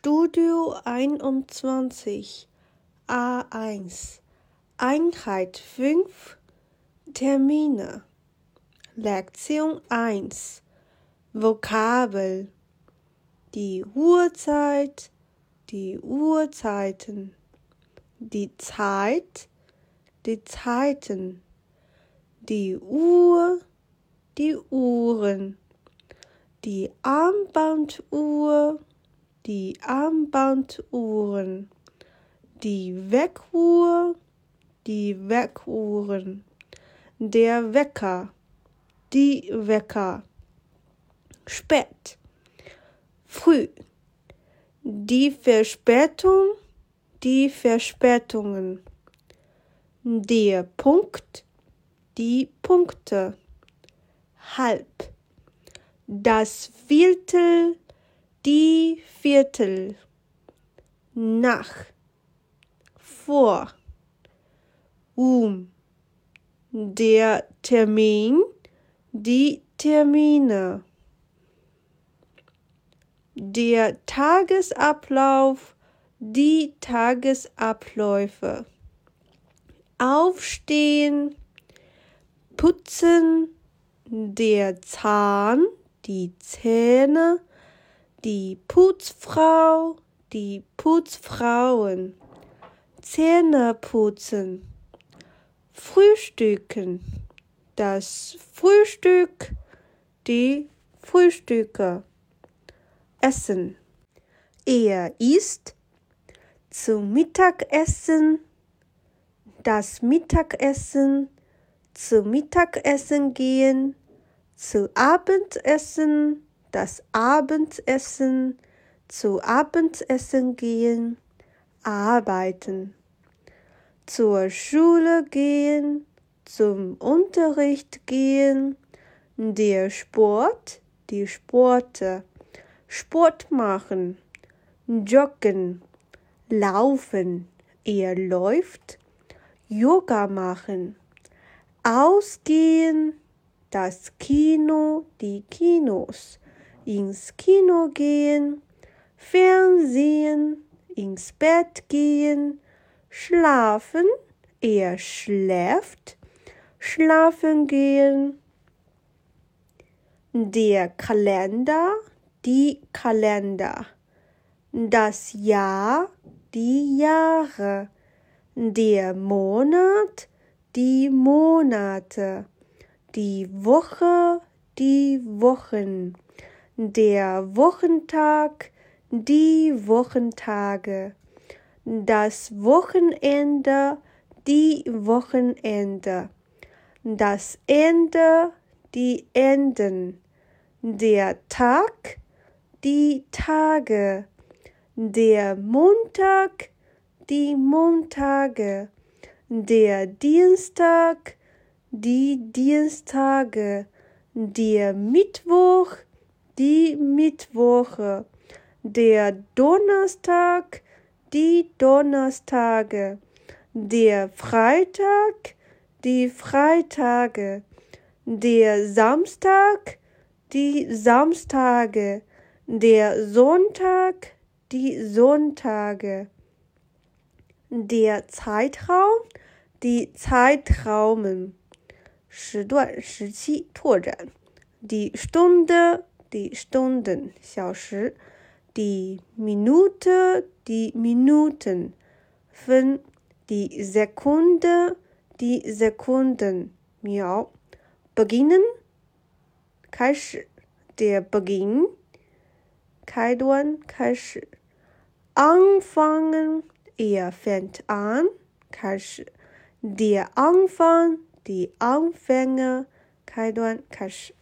Studio 21 A1 Einheit 5 Termine. Lektion 1 Vokabel. Die Uhrzeit, die Uhrzeiten, die Zeit, die Zeiten, die Uhr, die Uhren, die Armbanduhr, die Armbanduhren, die Weckuhr, die Weckuhren, der Wecker, die Wecker, spät, früh, die Verspätung, die Verspätungen, der Punkt, die Punkte, halb, das Viertel, die Viertel, nach, vor, um, der Termin, die Termine, der Tagesablauf, die Tagesabläufe, aufstehen, putzen, der Zahn, die Zähne, die Putzfrau, die Putzfrauen, Zähne putzen, frühstücken, das Frühstück, die Frühstücke, essen. Er isst zum Mittagessen, das Mittagessen, zum Mittagessen gehen, zu Abendessen, das Abendessen, zu Abendessen gehen, arbeiten, zur Schule gehen, zum Unterricht gehen, der Sport, die Sporte, Sport machen, joggen, laufen, er läuft, Yoga machen, ausgehen, das Kino, die Kinos, ins Kino gehen, Fernsehen, ins Bett gehen, schlafen, er schläft, schlafen gehen. Der Kalender, die Kalender, das Jahr, die Jahre, der Monat, die Monate, die Woche, die Wochen der Wochentag, die Wochentage, das Wochenende, die Wochenende, das Ende, die Enden, der Tag, die Tage, der Montag, die Montage, der Dienstag, die Dienstage, der Mittwoch, die Mittwoche, der Donnerstag, die Donnerstage, der Freitag, die Freitage, der Samstag, die Samstage, der Sonntag, die Sonntage, der Zeitraum, die Zeitraumen, 时段、时期拓展，die Stunde, die Stunden 小时，die Minute, die Minuten 分，die Sekunde, die Sekunden 秒，beginnen 开始，der Beginn 开端开始，anfangen er fängt an 开始，der Anfang, die Anfänge 开端开始。